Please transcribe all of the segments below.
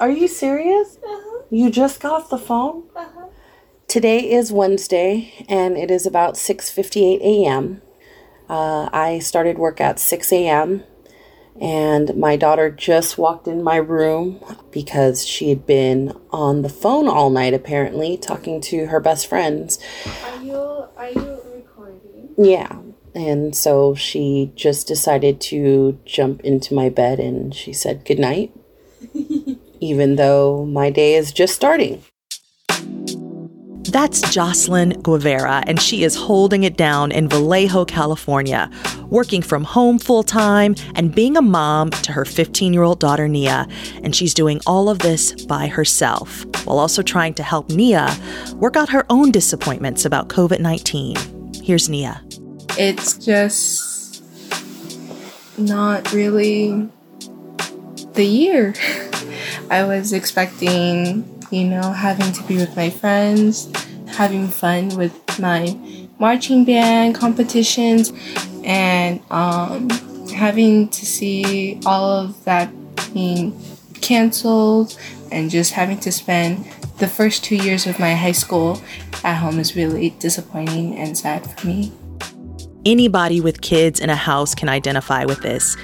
Are you serious? Uh-huh. You just got off the phone? Uh-huh. Today is Wednesday and it is about 6:58 a.m. Uh, I started work at 6 a.m. and my daughter just walked in my room because she had been on the phone all night apparently talking to her best friends. Are you are you recording? Yeah. And so she just decided to jump into my bed and she said good night. Even though my day is just starting. That's Jocelyn Guevara, and she is holding it down in Vallejo, California, working from home full time and being a mom to her 15 year old daughter, Nia. And she's doing all of this by herself, while also trying to help Nia work out her own disappointments about COVID 19. Here's Nia. It's just not really the year. I was expecting, you know, having to be with my friends, having fun with my marching band competitions, and um, having to see all of that being canceled and just having to spend the first two years of my high school at home is really disappointing and sad for me. Anybody with kids in a house can identify with this.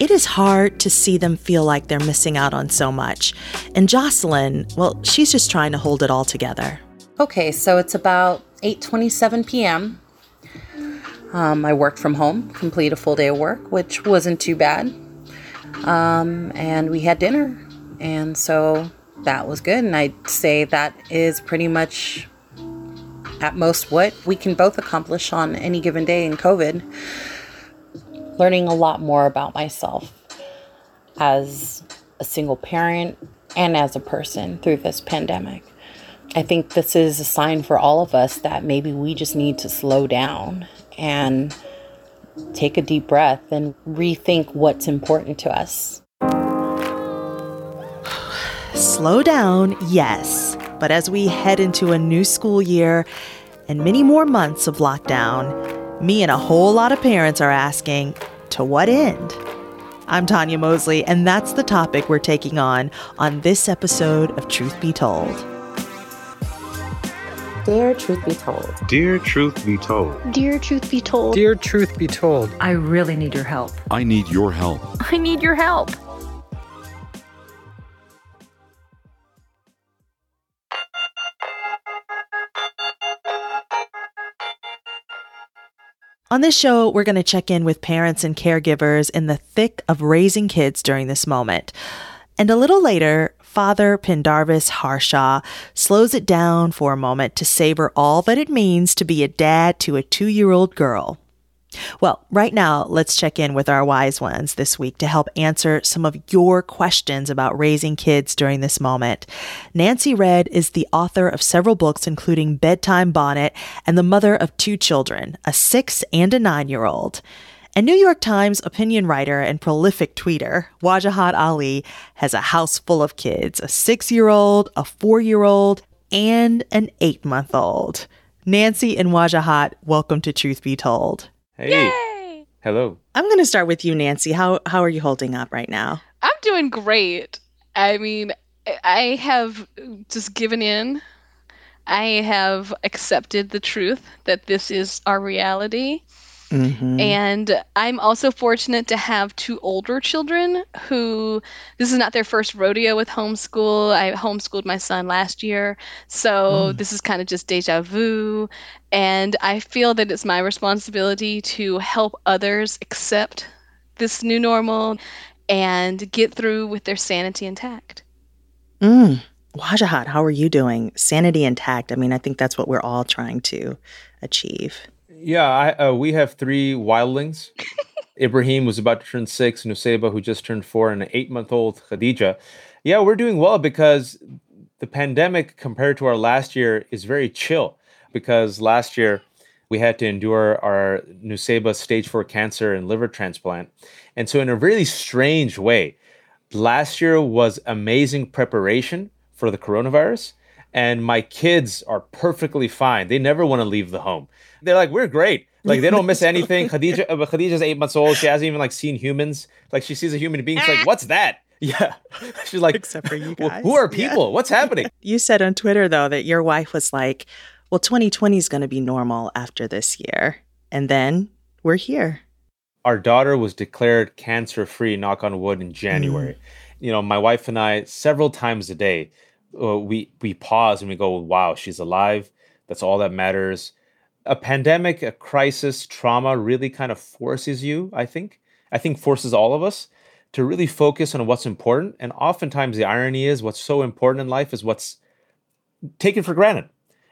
It is hard to see them feel like they're missing out on so much. And Jocelyn, well, she's just trying to hold it all together. Okay, so it's about 8:27 p.m. Um, I worked from home, complete a full day of work, which wasn't too bad. Um, and we had dinner, and so that was good. And I'd say that is pretty much at most what we can both accomplish on any given day in COVID learning a lot more about myself as a single parent and as a person through this pandemic. I think this is a sign for all of us that maybe we just need to slow down and take a deep breath and rethink what's important to us. Slow down, yes. But as we head into a new school year and many more months of lockdown, me and a whole lot of parents are asking, to what end? I'm Tanya Mosley, and that's the topic we're taking on on this episode of Truth Be Told. Dear Truth Be Told. Dear Truth Be Told. Dear Truth Be Told. Dear Truth Be Told. I really need your help. I need your help. I need your help. On this show, we're going to check in with parents and caregivers in the thick of raising kids during this moment. And a little later, Father Pendarvis Harshaw slows it down for a moment to savor all that it means to be a dad to a two year old girl. Well, right now, let's check in with our wise ones this week to help answer some of your questions about raising kids during this moment. Nancy Redd is the author of several books, including Bedtime Bonnet and the mother of two children, a six and a nine year old. And New York Times opinion writer and prolific tweeter, Wajahat Ali, has a house full of kids a six year old, a four year old, and an eight month old. Nancy and Wajahat, welcome to Truth Be Told. Hey. Yay! Hello. I'm going to start with you, Nancy. How how are you holding up right now? I'm doing great. I mean, I have just given in. I have accepted the truth that this is our reality. Mm-hmm. And I'm also fortunate to have two older children who this is not their first rodeo with homeschool. I homeschooled my son last year. So Mm. this is kind of just deja vu. And I feel that it's my responsibility to help others accept this new normal and get through with their sanity intact. Mm. Wajahat, how are you doing? Sanity intact. I mean, I think that's what we're all trying to achieve. Yeah, I, uh, we have three wildlings. Ibrahim was about to turn six, Nuseba, who just turned four, and an eight month old Khadija. Yeah, we're doing well because the pandemic compared to our last year is very chill. Because last year we had to endure our Nuseba stage four cancer and liver transplant. And so, in a really strange way, last year was amazing preparation for the coronavirus. And my kids are perfectly fine. They never want to leave the home. They're like, we're great. Like they don't miss anything. Khadija, uh, Khadija's eight months old. She hasn't even like seen humans. Like she sees a human being. She's like, what's that? Yeah. She's like, Except for you "Well, guys." who are Yeah. people? What's happening? You said on Twitter, though, that your wife was like, well, 2020 is going to be normal after this year. And then we're here. Our daughter was declared cancer free, knock on wood, in January. You know, my wife and I, several times a day, uh, we, we pause and we go, wow, she's alive. That's all that matters. A pandemic, a crisis, trauma really kind of forces you, I think. I think forces all of us to really focus on what's important. And oftentimes the irony is what's so important in life is what's taken for granted.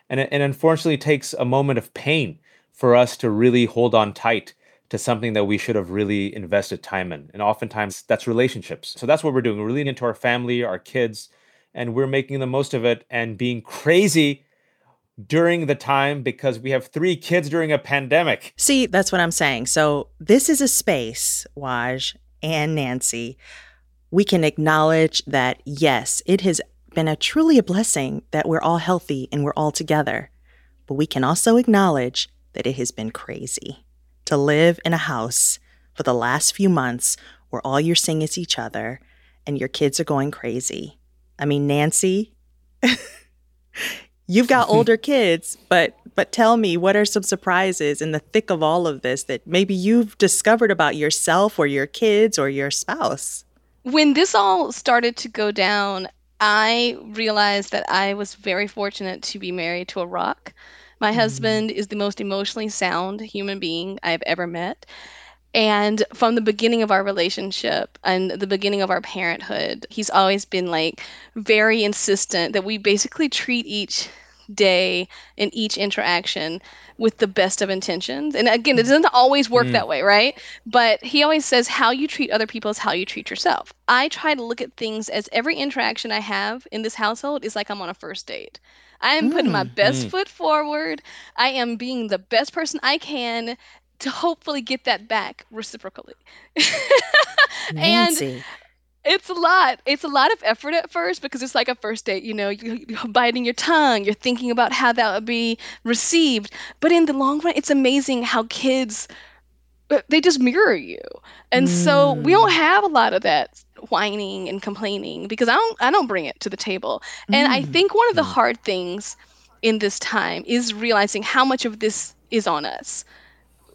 And and unfortunately takes a moment of pain for us to really hold on tight to something that we should have really invested time in. And oftentimes that's relationships. So that's what we're doing. We're leaning into our family, our kids, and we're making the most of it and being crazy during the time because we have three kids during a pandemic. See, that's what I'm saying. So, this is a space, Waj and Nancy. We can acknowledge that, yes, it has been a truly a blessing that we're all healthy and we're all together. But we can also acknowledge that it has been crazy to live in a house for the last few months where all you're seeing is each other and your kids are going crazy. I mean, Nancy, you've got older kids, but but tell me what are some surprises in the thick of all of this that maybe you've discovered about yourself or your kids or your spouse? when this all started to go down, I realized that I was very fortunate to be married to a rock. My mm. husband is the most emotionally sound human being I've ever met. And from the beginning of our relationship and the beginning of our parenthood, he's always been like very insistent that we basically treat each day and each interaction with the best of intentions. And again, it doesn't always work Mm. that way, right? But he always says how you treat other people is how you treat yourself. I try to look at things as every interaction I have in this household is like I'm on a first date. I am putting my best Mm. foot forward. I am being the best person I can to hopefully get that back reciprocally. and it's a lot. It's a lot of effort at first because it's like a first date. You know, you, you're biting your tongue. You're thinking about how that would be received. But in the long run, it's amazing how kids uh, they just mirror you. And so we don't have a lot of that whining and complaining because I don't I don't bring it to the table. And I Mm. think one of the Mm. hard things in this time is realizing how much of this is on us.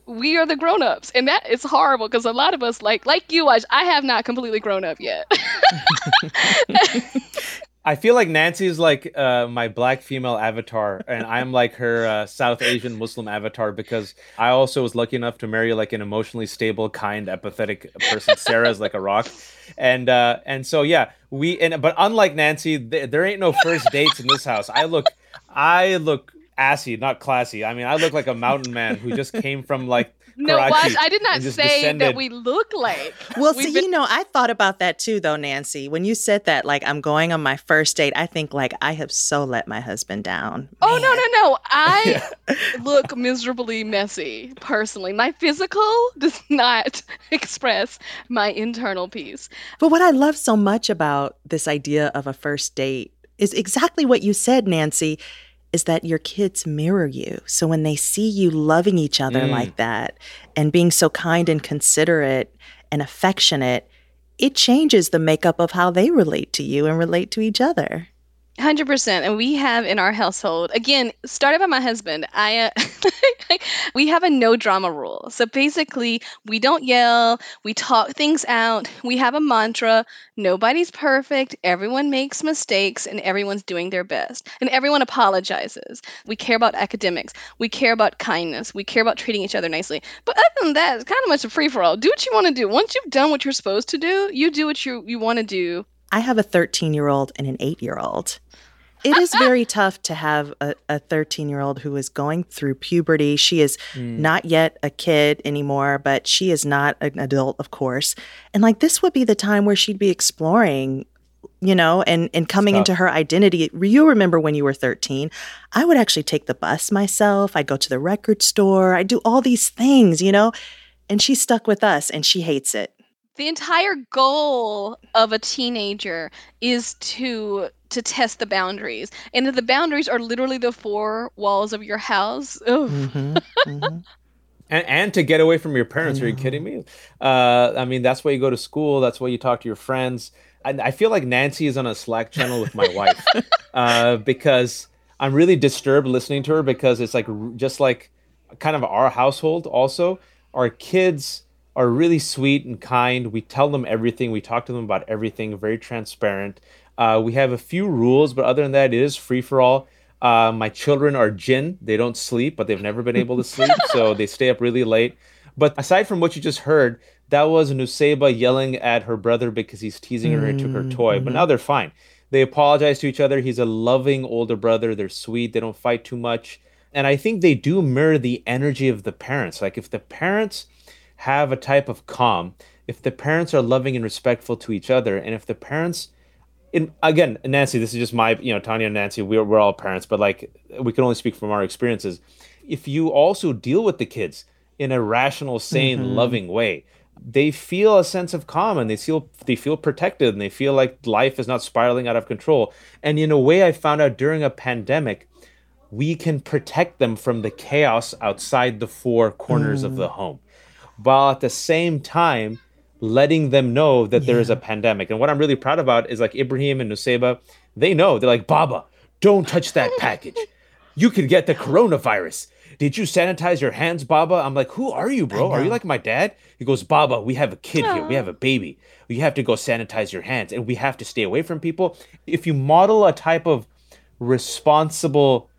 We are the grown-ups, and that is horrible because a lot of us, like like you, I, I have not completely grown up yet. I feel like Nancy is like uh, my black female avatar, and I'm like her uh, South Asian Muslim avatar because I also was lucky enough to marry like an emotionally stable, kind, empathetic person. Sarah's like a rock, and uh, and so yeah, we and but unlike Nancy, th- there ain't no first dates in this house. I look, I look assy, not classy. I mean, I look like a mountain man who just came from like no, Karachi Wash, I did not and just say that descended. we look like. Well, We've see, been- you know, I thought about that too, though, Nancy. When you said that, like, I'm going on my first date, I think, like, I have so let my husband down. Oh no no no! I look miserably messy personally. My physical does not express my internal peace. But what I love so much about this idea of a first date is exactly what you said, Nancy, is that your kids mirror you. So when they see you loving each other Mm. like that and being so kind and considerate and affectionate, it changes the makeup of how they relate to you and relate to each other. Hundred percent, and we have in our household again started by my husband. I uh, we have a no drama rule. So basically, we don't yell. We talk things out. We have a mantra: nobody's perfect. Everyone makes mistakes, and everyone's doing their best, and everyone apologizes. We care about academics. We care about kindness. We care about treating each other nicely. But other than that, it's kind of much a free for all. Do what you want to do. Once you've done what you're supposed to do, you do what you you want to do. I have a 13 year old and an 8 year old. It is very tough to have a 13 year old who is going through puberty. She is mm. not yet a kid anymore, but she is not an adult, of course. And like this would be the time where she'd be exploring, you know, and, and coming Tough. into her identity. You remember when you were 13, I would actually take the bus myself. I'd go to the record store. I'd do all these things, you know, and she's stuck with us and she hates it. The entire goal of a teenager is to to test the boundaries and the boundaries are literally the four walls of your house ugh, hmm hmm and, and to get away from your parents. Are you kidding me? Uh, I mean, that's why you go to school. That's why you talk to your friends. I, I feel like Nancy is on a Slack channel with my wife uh, because I'm really disturbed listening to her because it's like just like kind of our household. Also, our kids are really sweet and kind. We tell them everything. We talk to them about everything. Very transparent. Uh, we have a few rules, but other than that, it is free for all. Uh, my children are jinn. They don't sleep, but they've never been able to sleep, so they stay up really late. But aside from what you just heard, that was Nuseba yelling at her brother because he's teasing her and took her toy. But now they're fine. They apologize to each other. He's a loving older brother. They're sweet. They don't fight too much. And I think they do mirror the energy of the parents. Like if the parents have a type of calm, if the parents are loving and respectful to each other, and if the parents in again, Nancy, this is just my, you know, Tanya and Nancy, we're, we're all parents, but like we can only speak from our experiences. If you also deal with the kids in a rational, sane, mm-hmm. loving way, they feel a sense of calm and they feel they feel protected and they feel like life is not spiraling out of control. And in a way, I found out during a pandemic, we can protect them from the chaos outside the four corners mm. of the home, while at the same time letting them know that yeah. there is a pandemic. And what I'm really proud about is like Ibrahim and Nuseba, they know. They're like, Baba, don't touch that package. You could get the coronavirus. Did you sanitize your hands, Baba? I'm like, who are you, bro? Are you like my dad? He goes, Baba, we have a kid Aww. here. We have a baby. You have to go sanitize your hands and we have to stay away from people. If you model a type of responsible,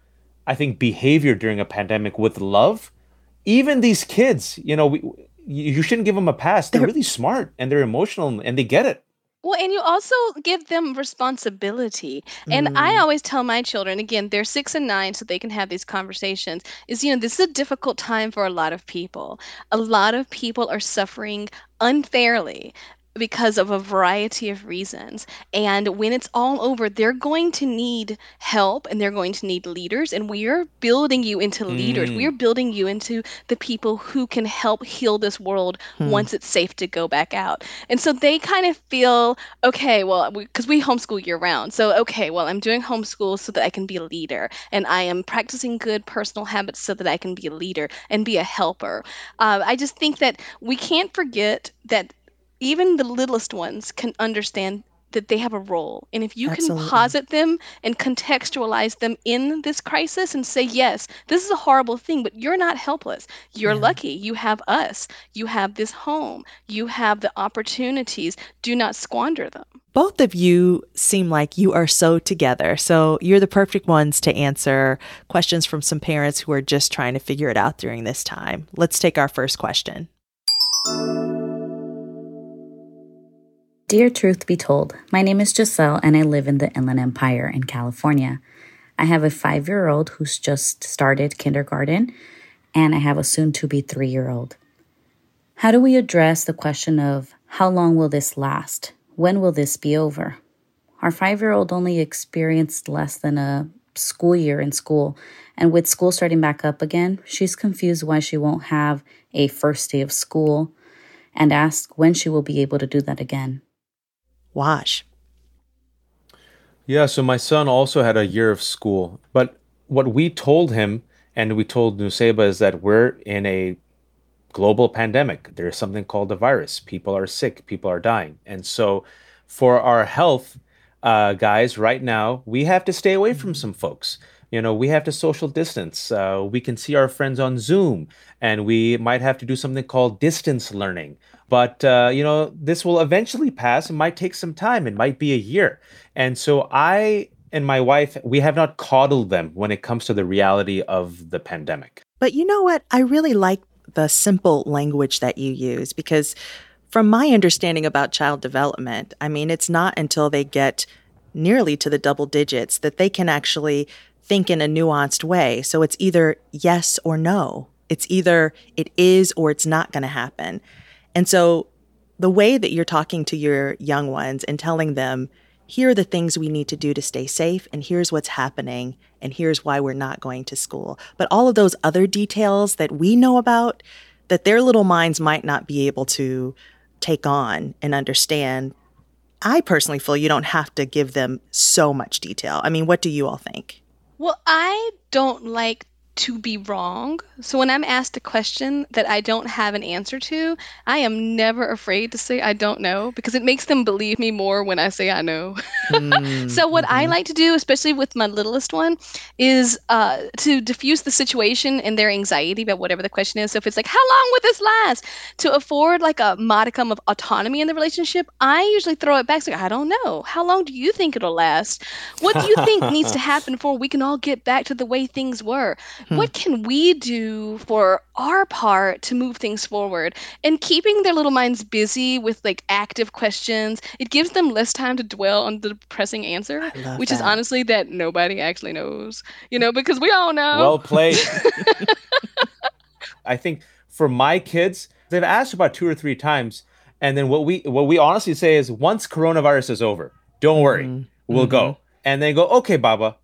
I think, behavior during a pandemic with love, even these kids, you know, we, you shouldn't give them a pass. They're really smart and they're emotional and they get it. Well, and you also give them responsibility. And I mm. always tell my children, again, they're six and nine, so they can have these conversations, is, you know, this is a difficult time for a lot of people. A lot of people are suffering unfairly because of a variety of reasons. And when it's all over, they're going to need help and they're going to need leaders. And we are building you into leaders. We are mm. building you into the people who can help heal this world hmm. once it's safe to go back out. And so they kind of feel, okay, well, because we, we, homeschool year round. So, okay, well, I'm doing homeschool so that I can be a leader. And I am practicing good personal habits so that I can be a leader and be a helper. Uh, I just think that we can't forget that even the littlest ones can understand that they have a role. And if you Absolutely. can posit them and contextualize them in this crisis and say, yes, this is a horrible thing, but you're not helpless. You're yeah. lucky. You have us. You have this home. You have the opportunities. Do not squander them. Both of you seem like you are so together. So you're the perfect ones to answer questions from some parents who are just trying to figure it out during this time. Let's take our first question. Dear Truth Be Told, my name is Giselle and I live in the Inland Empire in California. I have a five year old who's just started kindergarten, and I have a soon to be three year old. How do we address the question of how long will this last? When will this be over? Our five year old only experienced less than a school year in school, and with school starting back up again, she's confused why she won't have a first day of school and asks when she will be able to do that again. Waj. Yeah, so my son also had a year of school. But what we told him and we told Nuseba is that we're in a global pandemic. There's something called a virus. People are sick, people are dying. And so for our health, uh, guys, right now, we have to stay away from some folks. You know, we have to social distance. Uh, we can see our friends on Zoom, and we might have to do something called distance learning. But, uh, you know, this will eventually pass. It might take some time, it might be a year. And so I and my wife, we have not coddled them when it comes to the reality of the pandemic. But you know what? I really like the simple language that you use because, from my understanding about child development, I mean, it's not until they get nearly to the double digits that they can actually think in a nuanced way. So it's either yes or no. It's either it is or it's not going to happen. And so the way that you're talking to your young ones and telling them, here are the things we need to do to stay safe, and here's what's happening, and here's why we're not going to school. But all of those other details that we know about, that their little minds might not be able to take on and understand, I personally feel you don't have to give them so much detail. I mean, what do you all think? Well, I don't like to be wrong. So when I'm asked a question that I don't have an answer to, I am never afraid to say I don't know because it makes them believe me more when I say I know. mm, so what mm-hmm. I like to do, especially with my littlest one, is uh, to diffuse the situation and their anxiety about whatever the question is. So if it's like, how long would this last? To afford like a modicum of autonomy in the relationship, I usually throw it back. So I don't know. How long do you think it'll last? What do you think needs to happen before we can all get back to the way things were? Hmm. What can we do for our part to move things forward? And keeping their little minds busy with like active questions, it gives them less time to dwell on the depressing answer, which that. is honestly that nobody actually knows, you know, because we all know. Well played. I think for my kids, they've asked about two or three times. And then what we what we honestly say is once coronavirus is over, don't worry, mm-hmm. we'll mm-hmm. go. And they go, okay, Baba,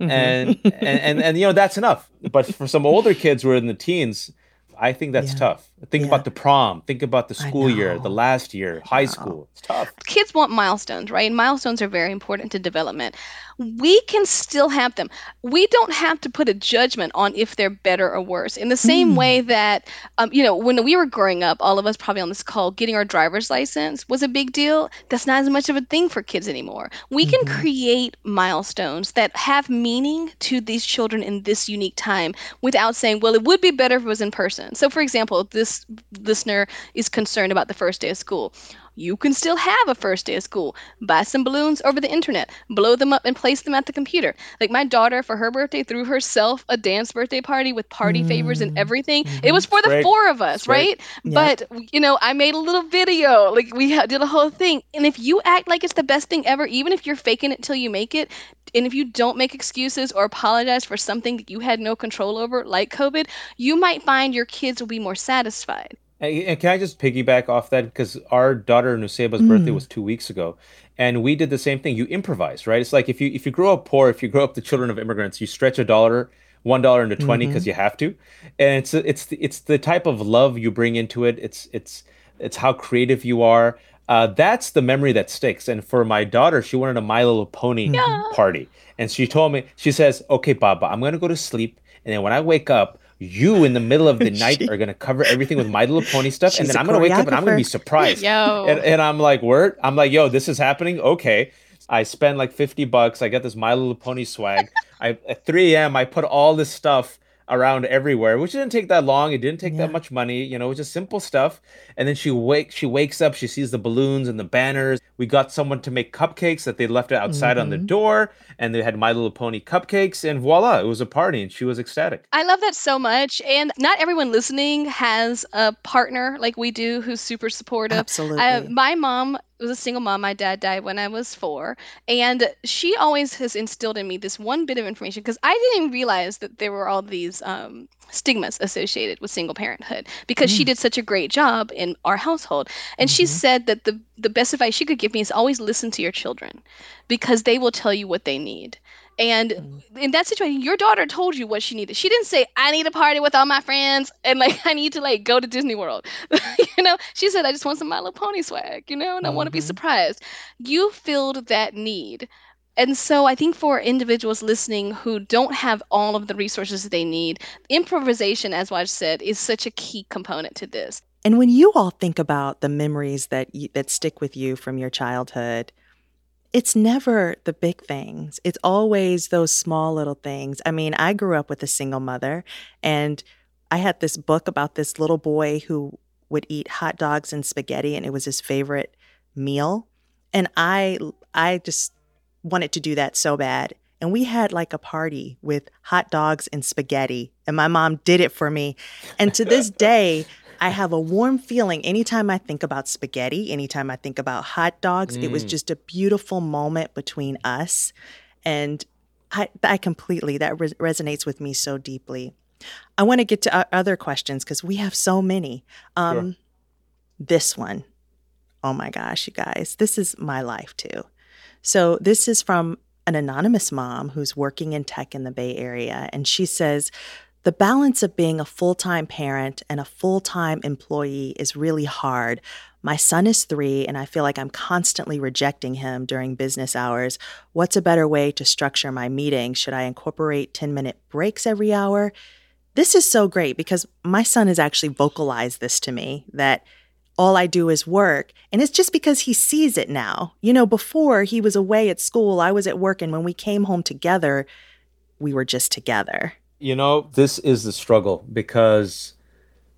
Mm-hmm. And, and, and and you know that's enough. But for some older kids who are in the teens, I think that's yeah. tough. Think yeah. about the prom. Think about the school year, the last year, high school. It's tough. Kids want milestones, right? And milestones are very important to development we can still have them. We don't have to put a judgment on if they're better or worse. In the same mm. way that, um, you know, when we were growing up, all of us probably on this call, getting our driver's license was a big deal. That's not as much of a thing for kids anymore. We mm-hmm. can create milestones that have meaning to these children in this unique time without saying, well, it would be better if it was in person. So, for example, this listener is concerned about the first day of school you can still have a first day of school. Buy some balloons over the internet, blow them up, and place them at the computer. Like my daughter, for her birthday, threw herself a dance birthday party with party mm. favors and everything. Mm-hmm. It was for the Great. four of us, Great. right? Yep. But, you know, I made a little video. Like we did a whole thing. And if you act like it's the best thing ever, even if you're faking it till you make it, and if you don't make excuses or apologize for something that you had no control over, like COVID, you might find your kids will be more satisfied. And can I just piggyback off that because our daughter Nuseba's mm. birthday was two weeks ago, and we did the same thing. You improvise, right? It's like if you if you grow up poor, if you grow up the children of immigrants, you stretch a dollar, one dollar into 20 because mm-hmm. you have to, and it's it's the, it's the type of love you bring into it. It's it's it's how creative you are. Uh, that's the memory that sticks. And for my daughter, she wanted a My Little Pony yeah. party, and she told me she says, "Okay, Baba, I'm gonna go to sleep, and then when I wake up." You in the middle of the night are gonna cover everything with My Little Pony stuff, and then I'm gonna wake up and I'm gonna be surprised. Yo. And, and I'm like, word? I'm like, yo, this is happening. Okay. I spend like 50 bucks. I get this My Little Pony swag. I at 3 a.m. I put all this stuff around everywhere, which didn't take that long. It didn't take yeah. that much money. You know, it was just simple stuff. And then she wake she wakes up, she sees the balloons and the banners. We got someone to make cupcakes that they left outside mm-hmm. on the mm-hmm. door, and they had My Little Pony cupcakes, and voila, it was a party, and she was ecstatic. I love that so much. And not everyone listening has a partner like we do who's super supportive. Absolutely. I, my mom was a single mom. My dad died when I was four. And she always has instilled in me this one bit of information because I didn't even realize that there were all these um, stigmas associated with single parenthood because mm. she did such a great job in our household. And mm-hmm. she said that the, the best advice she could give me is always listen to your children because they will tell you what they need. And mm. in that situation, your daughter told you what she needed. She didn't say, I need a party with all my friends and like I need to like go to Disney World. you know, she said, I just want some My Little Pony swag, you know, and mm-hmm. I want to be surprised. You filled that need. And so I think for individuals listening who don't have all of the resources that they need, improvisation, as Waj said, is such a key component to this. And when you all think about the memories that you, that stick with you from your childhood, it's never the big things. It's always those small little things. I mean, I grew up with a single mother, and I had this book about this little boy who would eat hot dogs and spaghetti, and it was his favorite meal. And I, I just wanted to do that so bad. And we had like a party with hot dogs and spaghetti, and my mom did it for me. And to this day, I have a warm feeling anytime I think about spaghetti, anytime I think about hot dogs. Mm. It was mm. just a beautiful moment between us. And I, I completely, that re- resonates with me so deeply. I want to get to other questions because we have so many. Um, sure. This one, oh my gosh, you guys, this is my life too. So, this is from an anonymous mom who's working in tech in the Bay Area. And she says, The balance of being a full time parent and a full time employee is really hard. My son is three, and I feel like I'm constantly rejecting him during business hours. What's a better way to structure my meeting? Should I incorporate 10 minute breaks every hour? This is so great because my son has actually vocalized this to me that all I do is work. And it's just because he sees it now. You know, before he was away at school, I was at work, and when we came home together, we were just together. You know, this is the struggle because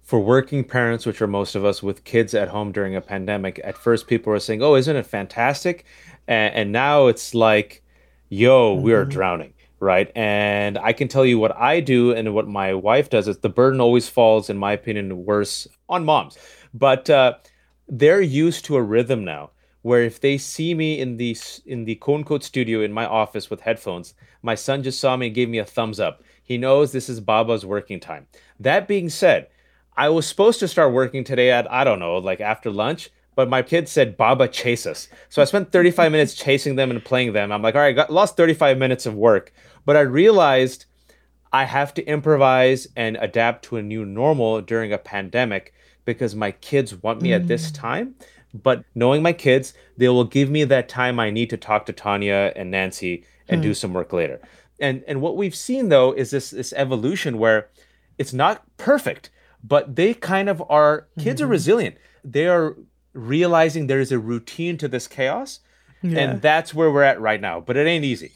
for working parents, which are most of us with kids at home during a pandemic, at first people were saying, Oh, isn't it fantastic? And, and now it's like, Yo, mm-hmm. we are mm-hmm. drowning. Right. And I can tell you what I do and what my wife does is the burden always falls, in my opinion, worse on moms. But uh, they're used to a rhythm now where if they see me in the in the quote unquote studio in my office with headphones, my son just saw me and gave me a thumbs up. He knows this is Baba's working time. That being said, I was supposed to start working today at, I don't know, like after lunch, but my kid said, Baba, chase us. So I spent 35 minutes chasing them and playing them. I'm like, all right, got lost 35 minutes of work. But I realized I have to improvise and adapt to a new normal during a pandemic because my kids want me mm. at this mm. time. But knowing my kids, they will give me that time I need to talk to Tanya and Nancy and do some work later and and what we've seen though is this this evolution where it's not perfect but they kind of are kids mm-hmm. are resilient they are realizing there is a routine to this chaos yeah. and that's where we're at right now but it ain't easy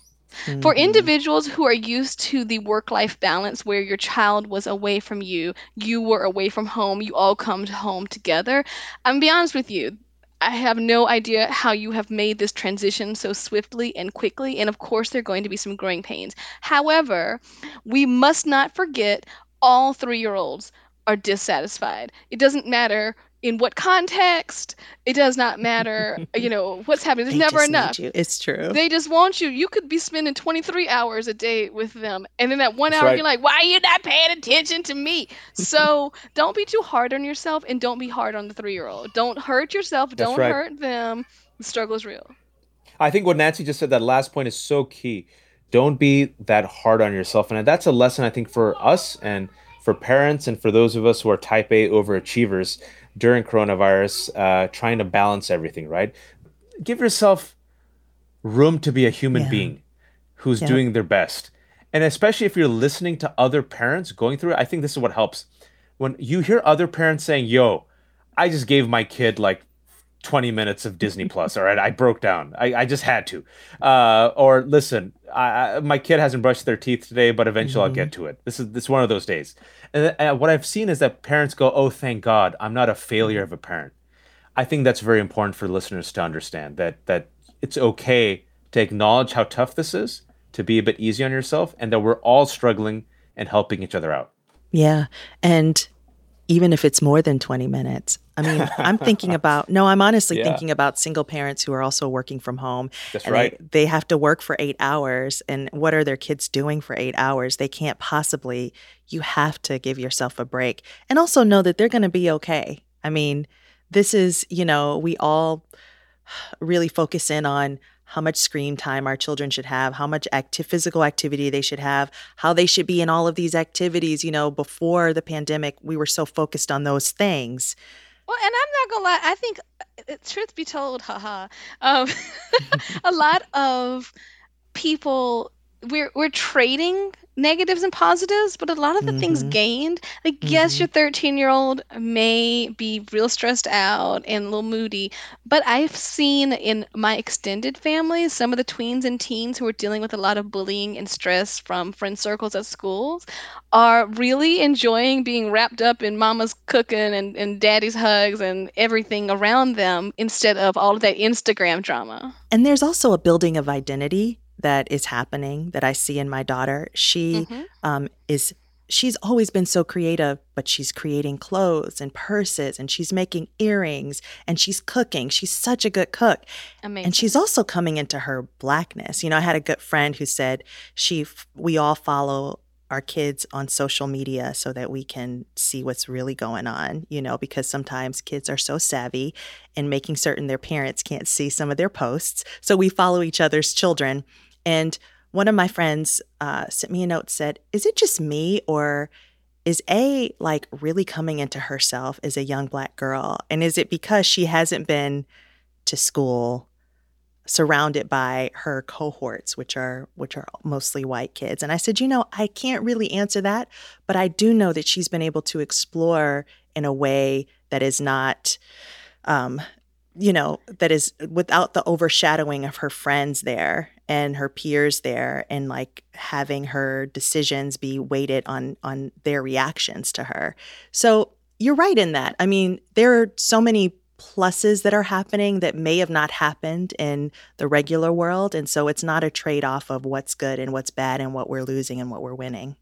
Mm-hmm. For individuals who are used to the work life balance where your child was away from you, you were away from home, you all come home together, I'm be honest with you, I have no idea how you have made this transition so swiftly and quickly. And of course, there are going to be some growing pains. However, we must not forget all three year olds are dissatisfied. It doesn't matter in what context it does not matter you know what's happening. There's never enough. it's true. They just want you. You could be spending 23 hours a day with them and then that one That's hour right. you're like why are you not paying attention to me? So don't be too hard on yourself and don't be hard on the three year old don't hurt yourself. That's don't right. hurt them. The struggle is real. I think what nancy just said that last point is so key. Don't be that hard on yourself. And that's a lesson i think for us and for parents and for those of us who are type a overachievers during coronavirus, uh, trying to balance everything, right? Give yourself room to be a human yeah. being who's yeah. doing their best. And especially if you're listening to other parents going through it, I think this is what helps. When you hear other parents saying, yo, I just gave my kid like 20 minutes of Disney Plus. All right, I broke down. I, I just had to. Uh, or listen, I, I, my kid hasn't brushed their teeth today, but eventually mm-hmm. I'll get to it. This is this is one of those days. And, and what I've seen is that parents go, "Oh, thank God, I'm not a failure of a parent." I think that's very important for listeners to understand that that it's okay to acknowledge how tough this is, to be a bit easy on yourself, and that we're all struggling and helping each other out. Yeah, and even if it's more than 20 minutes. I mean, I'm thinking about, no, I'm honestly yeah. thinking about single parents who are also working from home. That's right. They, they, have to work for eight hours. And what are their kids doing for eight hours? They can't possibly, you have to give yourself a break and also know that they're going to be okay. I mean, this is, you know, we all really focus in on how much screen time our children should have, how much active physical activity they should have, how they should be in all of these activities. You know, before the pandemic, we were so focused on those things. Well, and I'm not gonna lie, I think, uh, truth be told, haha, um, a lot of people we're we're trading negatives and positives, but a lot of the mm-hmm. things gained, like mm-hmm. yes, your 13 year old may be real stressed out and a little moody, but I've seen in my extended family some of the tweens and teens who are dealing with a lot of bullying and stress from friend circles at schools are really enjoying being wrapped up in mama's cooking and, and daddy's hugs and everything around them instead of all of that Instagram drama. And there's also a building of identity that is happening that I see in my daughter. She mm-hmm. um, is she's always been so creative, but she's creating clothes and purses and she's making earrings and she's cooking. She's such a good cook. Amazing. And she's also coming into her blackness. You know, I had a good friend who said she we all follow our kids on social media so that we can see what's really going on, you know, because sometimes kids are so savvy in making certain their parents can't see some of their posts. So we follow each other's children and one of my friends uh, sent me a note said, "Is it just me or?" Is A like really coming into herself as a young black girl? And is it because she hasn't been to school surrounded by her cohorts which are which are mostly white kids and i said you know i can't really answer that but i do know that she's been able to explore in a way that is not um you know that is without the overshadowing of her friends there and her peers there and like having her decisions be weighted on on their reactions to her so you're right in that i mean there are so many pluses that are happening that may have not happened in the regular world. And so it's not a trade off of what's good and what's bad and what we're losing and what we're winning.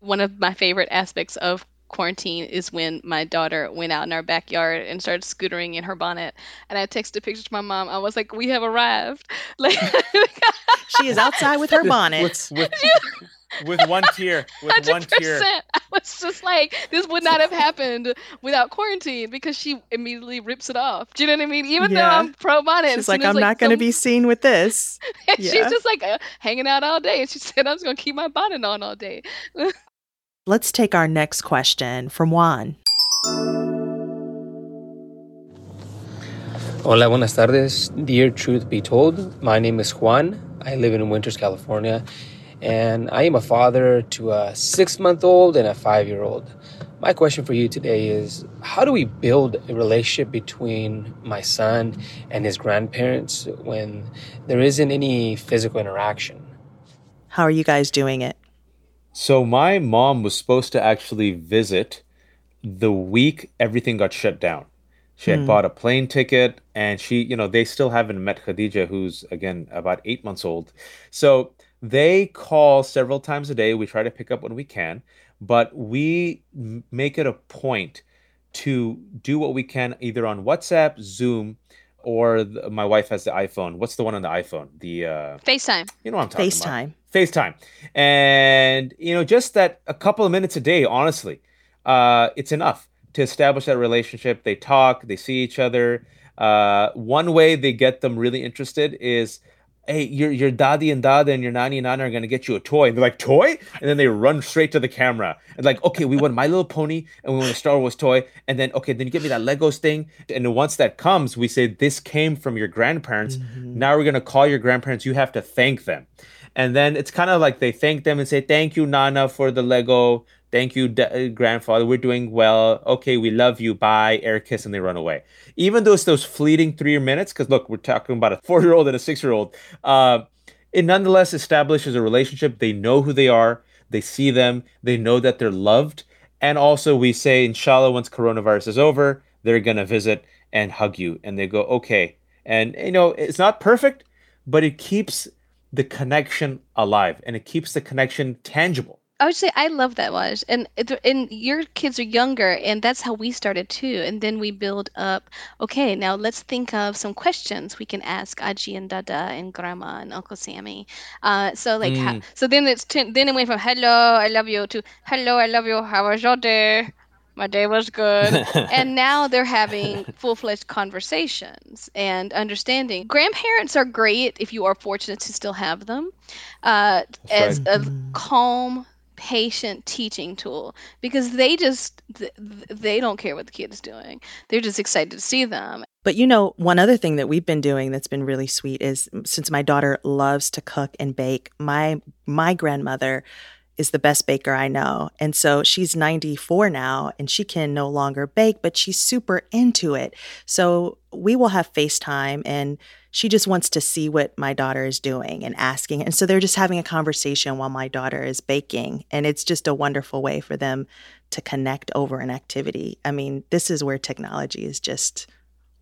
One of my favorite aspects of quarantine is when my daughter went out in our backyard and started scootering in her bonnet and i texted a picture to my mom i was like we have arrived like she is outside with her bonnet with, with, with one tear. With 100%. one tear. I was just like, this would not have happened without quarantine because she immediately rips it off. Do you know what I mean? Even yeah. though I'm pro bonnet. She's like, I'm like, not going to be seen with this. yeah. She's just like uh, hanging out all day. And she said, I'm just going to keep my bonnet on all day. Let's take our next question from Juan. Hola, buenas tardes. Dear Truth Be Told, my name is Juan. I live in Winters, California and I am a father to a six month old and a five year old. My question for you today is How do we build a relationship between my son and his grandparents when there isn't any physical interaction? How are you guys doing it? So, my mom was supposed to actually visit the week everything got shut down. She had hmm. bought a plane ticket and she, you know, they still haven't met Khadija, who's again about eight months old. So they call several times a day. We try to pick up when we can, but we make it a point to do what we can either on WhatsApp, Zoom, or the, my wife has the iPhone. What's the one on the iPhone? The uh, FaceTime. You know what I'm talking FaceTime. about. FaceTime. And you know, just that a couple of minutes a day, honestly, uh, it's enough to establish that relationship. They talk, they see each other. Uh, one way they get them really interested is hey, your your daddy and dada and your nanny and nana are gonna get you a toy. And they're like, toy? And then they run straight to the camera and like, okay, we want My Little Pony and we want a Star Wars toy. And then okay, then you get me that Legos thing. And once that comes, we say this came from your grandparents. Mm-hmm. Now we're gonna call your grandparents. You have to thank them. And then it's kind of like they thank them and say, thank you, Nana, for the Lego. Thank you, grandfather. We're doing well. Okay, we love you. Bye. Air kiss, and they run away. Even though it's those fleeting three minutes, because look, we're talking about a four year old and a six year old. Uh, it nonetheless establishes a relationship. They know who they are. They see them. They know that they're loved. And also, we say, inshallah, once coronavirus is over, they're going to visit and hug you. And they go, okay. And, you know, it's not perfect, but it keeps the connection alive and it keeps the connection tangible. I would say I love that Waj, and and your kids are younger, and that's how we started too. And then we build up. Okay, now let's think of some questions we can ask Aji and Dada and Grandma and Uncle Sammy. Uh, so like, mm. so then it's ten, then it went from hello, I love you to hello, I love you. How was your day? My day was good. and now they're having full fledged conversations and understanding. Grandparents are great if you are fortunate to still have them uh, as right. a mm. calm patient teaching tool because they just they don't care what the kid is doing they're just excited to see them but you know one other thing that we've been doing that's been really sweet is since my daughter loves to cook and bake my my grandmother is the best baker I know. And so she's 94 now and she can no longer bake, but she's super into it. So we will have FaceTime and she just wants to see what my daughter is doing and asking. And so they're just having a conversation while my daughter is baking. And it's just a wonderful way for them to connect over an activity. I mean, this is where technology is just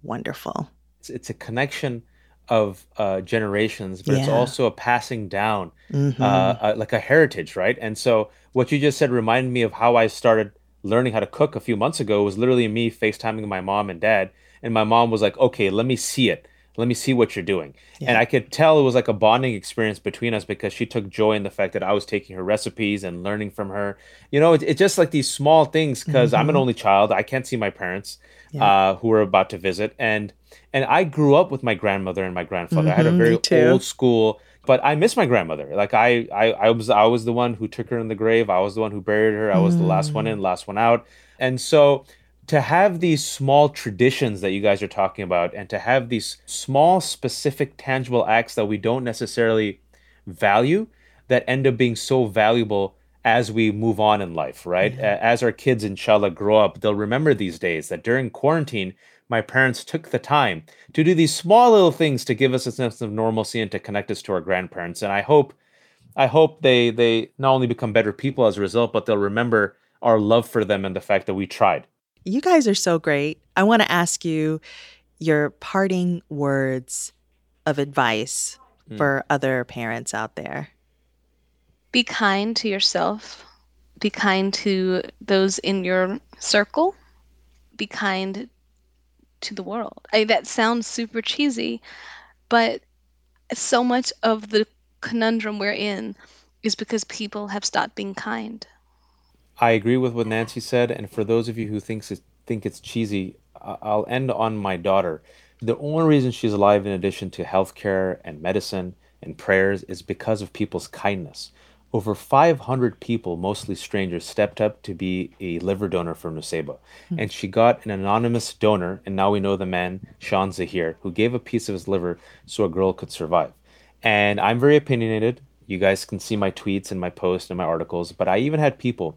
wonderful. It's, it's a connection of uh, generations, but yeah. it's also a passing down, mm-hmm. uh, uh, like a heritage, right? And so, what you just said reminded me of how I started learning how to cook a few months ago. It was literally me FaceTiming my mom and dad, and my mom was like, "Okay, let me see it. Let me see what you're doing." Yeah. And I could tell it was like a bonding experience between us because she took joy in the fact that I was taking her recipes and learning from her. You know, it's it just like these small things because mm-hmm. I'm an only child. I can't see my parents yeah. uh, who are about to visit, and and I grew up with my grandmother and my grandfather. Mm-hmm, I had a mm-hmm, very old school. But I miss my grandmother. Like I, I, I was, I was the one who took her in the grave. I was the one who buried her. I was the last one in, last one out. And so to have these small traditions that you guys are talking about and to have these small specific tangible acts that we don't necessarily value that end up being so valuable as we move on in life right? A- as our kids inshallah grow up they'll remember these days that during quarantine my parents took the time to do these small little things to give us a sense of normalcy and to connect us to our grandparents. And i hope i hope they they not only become better people as a result but they'll remember our love for them and the fact that we tried. You guys are so great. I want to ask you your parting words of advice hmm. for other parents out there. Be kind to yourself. Be kind to those in your circle. Be kind to the world. I, that sounds super cheesy, but so much of the conundrum we're in is because people have stopped being kind. I agree with what Nancy said, and for those of you who thinks it, think it's cheesy, I'll end on my daughter. The only reason she's alive, in addition to healthcare and medicine and prayers, is because of people's kindness. Over 500 people, mostly strangers, stepped up to be a liver donor for Nusayba. Hmm. And she got an anonymous donor, and now we know the man, Sean Zahir, who gave a piece of his liver so a girl could survive. And I'm very opinionated. You guys can see my tweets and my posts and my articles, but I even had people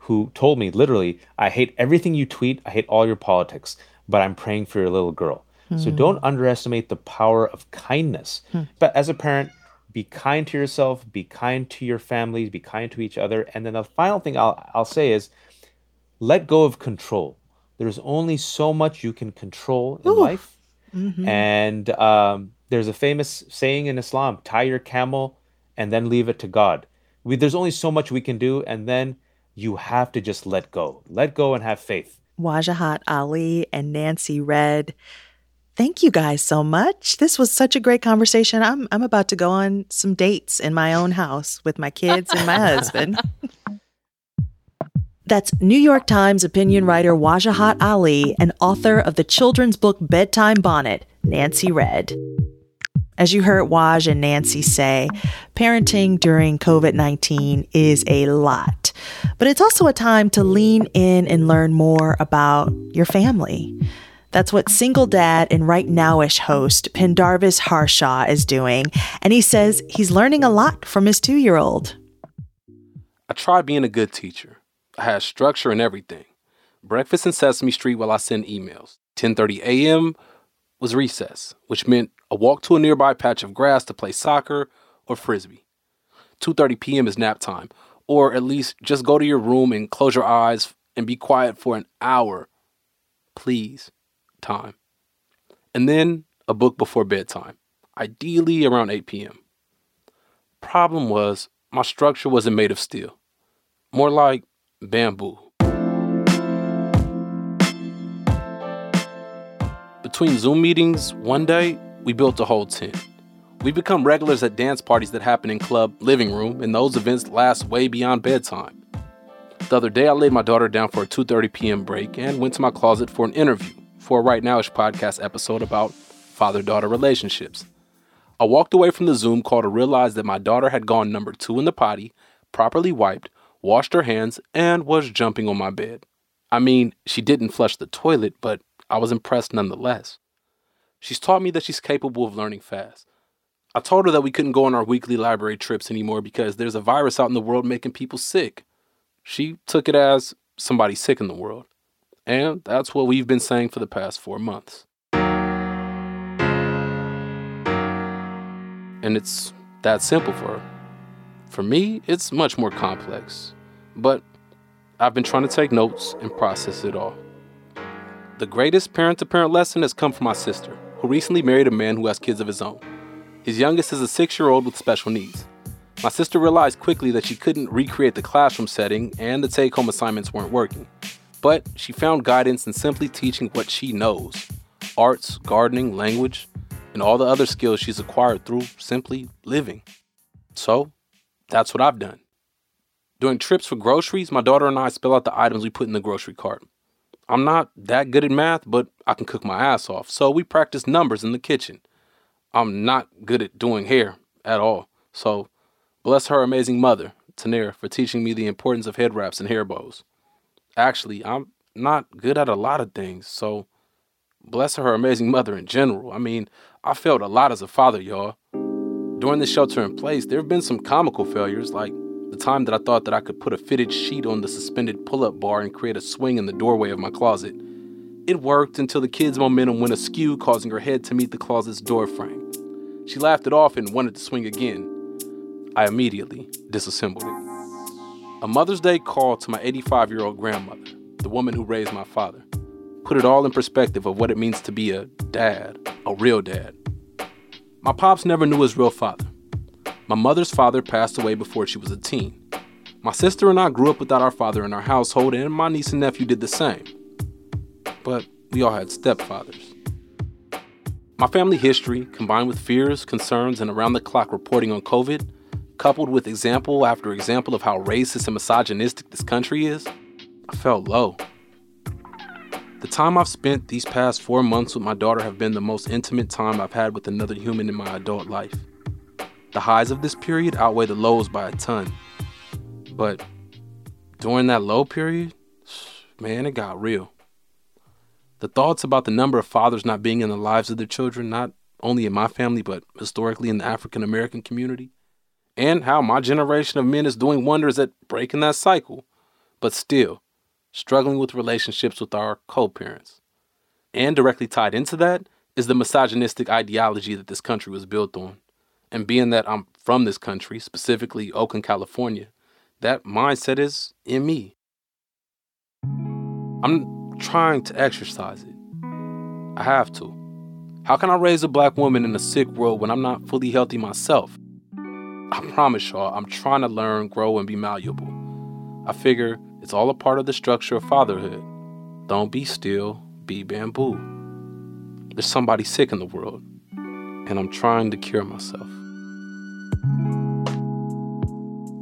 who told me literally, I hate everything you tweet, I hate all your politics, but I'm praying for your little girl. So hmm. don't underestimate the power of kindness. Hmm. But as a parent, be kind to yourself, be kind to your family, be kind to each other. And then the final thing I'll, I'll say is let go of control. There's only so much you can control in life. And um, there's a famous saying in Islam tie your camel and then leave it to God. We, there's only so much we can do, and then you have to just let go. Let go and have faith. Wajahat Ali and Nancy Redd. Thank you guys so much. This was such a great conversation. I'm I'm about to go on some dates in my own house with my kids and my husband. That's New York Times opinion writer Wajahat Ali and author of the children's book Bedtime Bonnet, Nancy Redd. As you heard Waj and Nancy say, parenting during COVID 19 is a lot, but it's also a time to lean in and learn more about your family. That's what single dad and Rightnowish host Pendarvis Harshaw is doing, and he says he's learning a lot from his two year old. I tried being a good teacher. I had structure and everything. Breakfast in Sesame Street while I send emails. 10:30 a.m. was recess, which meant a walk to a nearby patch of grass to play soccer or frisbee. 2:30 p.m. is nap time, or at least just go to your room and close your eyes and be quiet for an hour. Please. Time. And then a book before bedtime, ideally around 8 p.m. Problem was, my structure wasn't made of steel. More like bamboo. Between Zoom meetings, one day, we built a whole tent. We've become regulars at dance parties that happen in club living room, and those events last way beyond bedtime. The other day, I laid my daughter down for a 2:30 p.m. break and went to my closet for an interview for a Rightnowish podcast episode about father-daughter relationships. I walked away from the Zoom call to realize that my daughter had gone number two in the potty, properly wiped, washed her hands, and was jumping on my bed. I mean, she didn't flush the toilet, but I was impressed nonetheless. She's taught me that she's capable of learning fast. I told her that we couldn't go on our weekly library trips anymore because there's a virus out in the world making people sick. She took it as somebody sick in the world. And that's what we've been saying for the past four months. And it's that simple for her. For me, it's much more complex. But I've been trying to take notes and process it all. The greatest parent to parent lesson has come from my sister, who recently married a man who has kids of his own. His youngest is a six year old with special needs. My sister realized quickly that she couldn't recreate the classroom setting and the take home assignments weren't working. But she found guidance in simply teaching what she knows arts, gardening, language, and all the other skills she's acquired through simply living. So, that's what I've done. During trips for groceries, my daughter and I spell out the items we put in the grocery cart. I'm not that good at math, but I can cook my ass off, so we practice numbers in the kitchen. I'm not good at doing hair, at all. So, bless her amazing mother, Tanir, for teaching me the importance of head wraps and hair bows. Actually, I'm not good at a lot of things, so bless her amazing mother in general. I mean, I failed a lot as a father, y'all. During the shelter in place, there have been some comical failures, like the time that I thought that I could put a fitted sheet on the suspended pull up bar and create a swing in the doorway of my closet. It worked until the kid's momentum went askew, causing her head to meet the closet's door frame. She laughed it off and wanted to swing again. I immediately disassembled it. A Mother's Day call to my 85 year old grandmother, the woman who raised my father, put it all in perspective of what it means to be a dad, a real dad. My pops never knew his real father. My mother's father passed away before she was a teen. My sister and I grew up without our father in our household, and my niece and nephew did the same. But we all had stepfathers. My family history, combined with fears, concerns, and around the clock reporting on COVID, coupled with example after example of how racist and misogynistic this country is, I felt low. The time I've spent these past four months with my daughter have been the most intimate time I've had with another human in my adult life. The highs of this period outweigh the lows by a ton. But during that low period, man, it got real. The thoughts about the number of fathers not being in the lives of their children, not only in my family, but historically in the African American community, and how my generation of men is doing wonders at breaking that cycle, but still struggling with relationships with our co parents. And directly tied into that is the misogynistic ideology that this country was built on. And being that I'm from this country, specifically Oakland, California, that mindset is in me. I'm trying to exercise it. I have to. How can I raise a black woman in a sick world when I'm not fully healthy myself? I promise y'all, I'm trying to learn, grow, and be malleable. I figure it's all a part of the structure of fatherhood. Don't be still, be bamboo. There's somebody sick in the world, and I'm trying to cure myself.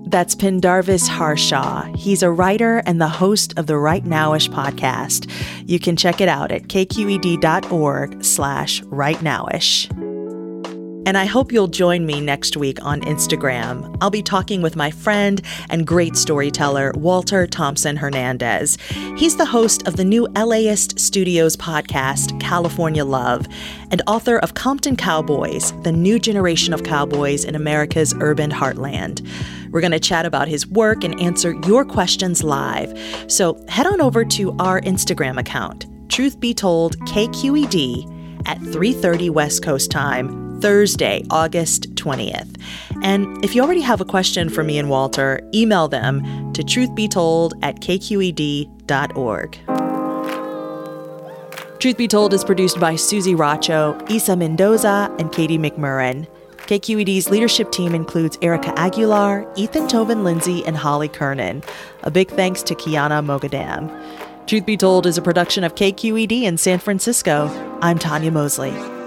That's Pendarvis Harshaw. He's a writer and the host of the Rightnowish podcast. You can check it out at kqed.org slash rightnowish. And I hope you'll join me next week on Instagram. I'll be talking with my friend and great storyteller, Walter Thompson Hernandez. He's the host of the new LAist Studios podcast, California Love, and author of Compton Cowboys, the new generation of cowboys in America's urban heartland. We're going to chat about his work and answer your questions live. So head on over to our Instagram account, Truth Be Told KQED, at 3:30 West Coast time Thursday, August 20th. And if you already have a question for me and Walter, email them to truthbetold at kqed.org. Truth Be Told is produced by Susie Racho, Isa Mendoza, and Katie McMurran. KQED's leadership team includes Erika Aguilar, Ethan Toven-Lindsey, and Holly Kernan. A big thanks to Kiana Mogadam. Truth Be Told is a production of KQED in San Francisco. I'm Tanya Mosley.